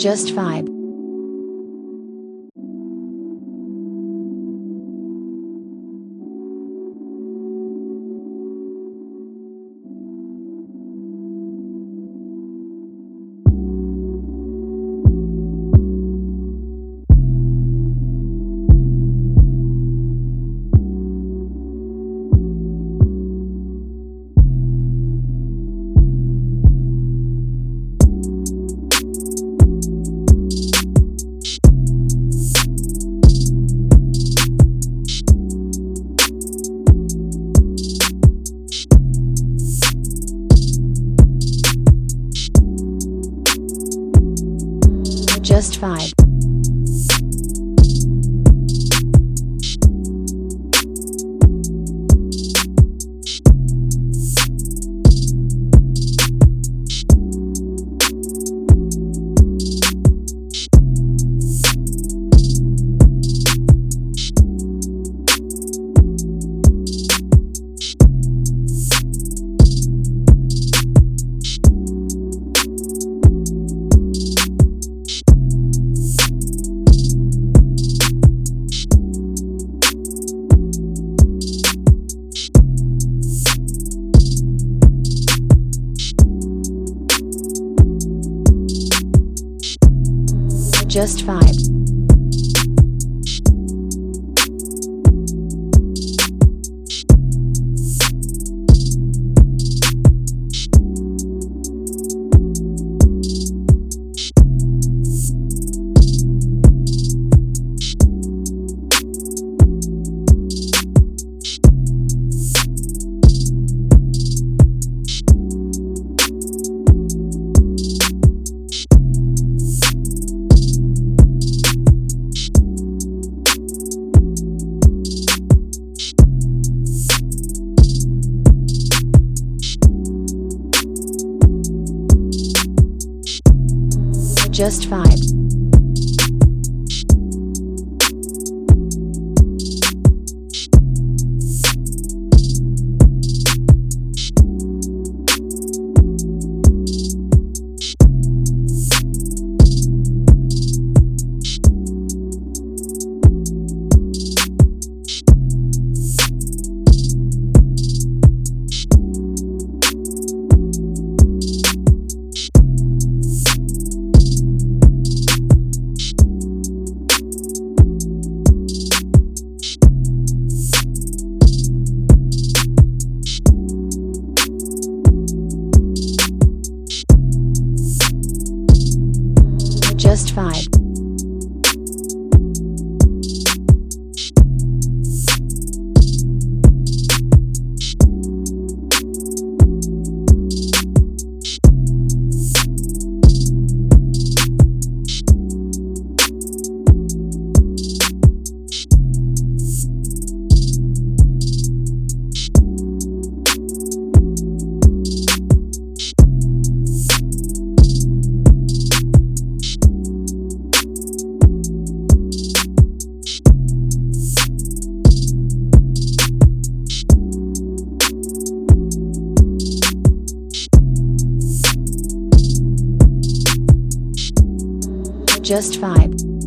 Just Vibe. Just Vibe. Just Vibe. Just Vibe. Just Vibe. Just Vibe.